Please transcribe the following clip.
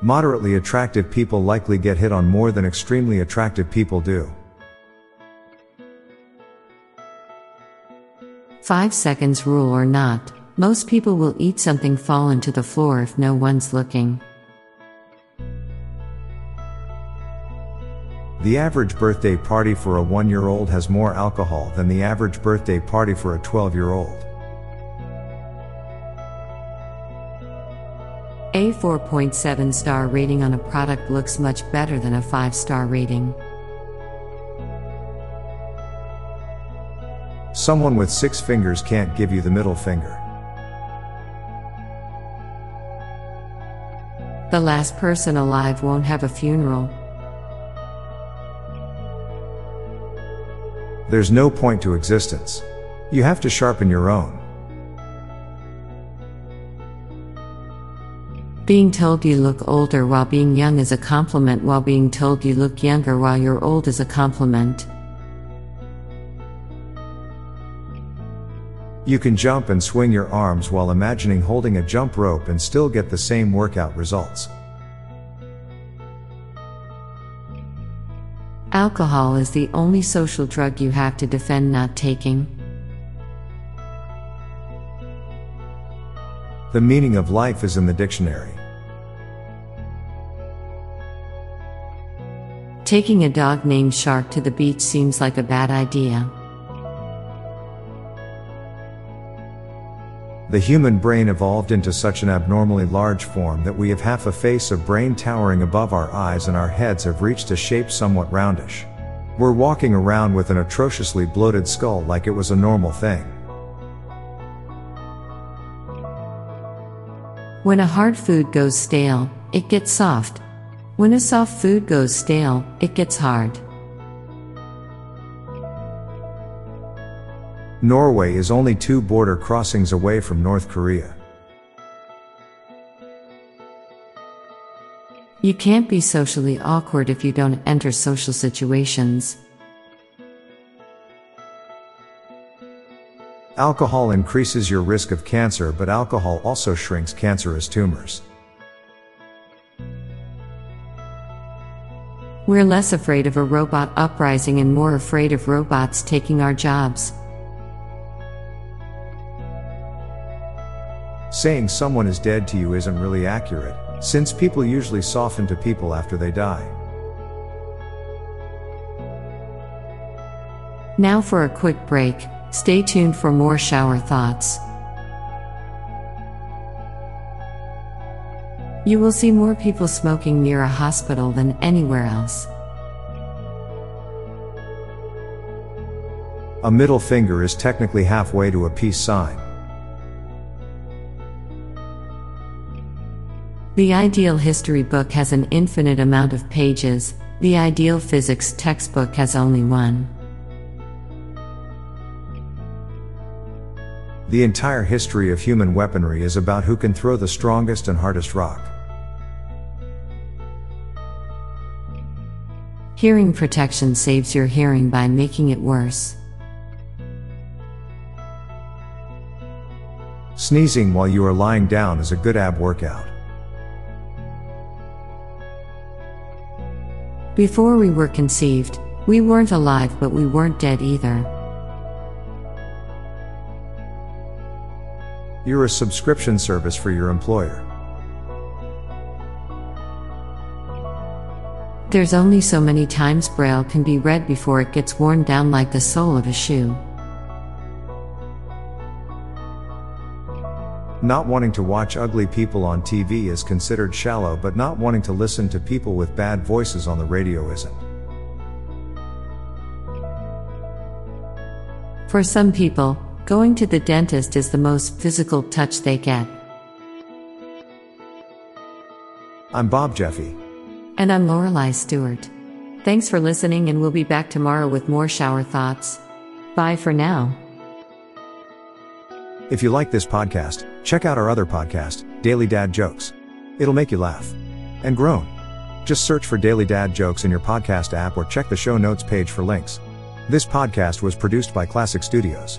Moderately attractive people likely get hit on more than extremely attractive people do. 5 seconds rule or not, most people will eat something fallen to the floor if no one's looking. The average birthday party for a 1 year old has more alcohol than the average birthday party for a 12 year old. A 4.7 star rating on a product looks much better than a 5 star rating. Someone with six fingers can't give you the middle finger. The last person alive won't have a funeral. There's no point to existence. You have to sharpen your own. Being told you look older while being young is a compliment, while being told you look younger while you're old is a compliment. You can jump and swing your arms while imagining holding a jump rope and still get the same workout results. Alcohol is the only social drug you have to defend not taking. The meaning of life is in the dictionary. Taking a dog named Shark to the beach seems like a bad idea. The human brain evolved into such an abnormally large form that we have half a face of brain towering above our eyes and our heads have reached a shape somewhat roundish. We're walking around with an atrociously bloated skull like it was a normal thing. When a hard food goes stale, it gets soft. When a soft food goes stale, it gets hard. Norway is only two border crossings away from North Korea. You can't be socially awkward if you don't enter social situations. Alcohol increases your risk of cancer, but alcohol also shrinks cancerous tumors. We're less afraid of a robot uprising and more afraid of robots taking our jobs. Saying someone is dead to you isn't really accurate, since people usually soften to people after they die. Now for a quick break, stay tuned for more shower thoughts. You will see more people smoking near a hospital than anywhere else. A middle finger is technically halfway to a peace sign. The ideal history book has an infinite amount of pages, the ideal physics textbook has only one. The entire history of human weaponry is about who can throw the strongest and hardest rock. Hearing protection saves your hearing by making it worse. Sneezing while you are lying down is a good ab workout. Before we were conceived, we weren't alive but we weren't dead either. You're a subscription service for your employer. There's only so many times Braille can be read before it gets worn down like the sole of a shoe. Not wanting to watch ugly people on TV is considered shallow, but not wanting to listen to people with bad voices on the radio isn't. For some people, going to the dentist is the most physical touch they get. I'm Bob Jeffy. And I'm Lorelei Stewart. Thanks for listening, and we'll be back tomorrow with more shower thoughts. Bye for now. If you like this podcast, check out our other podcast, Daily Dad Jokes. It'll make you laugh and groan. Just search for Daily Dad Jokes in your podcast app or check the show notes page for links. This podcast was produced by Klassic Studios.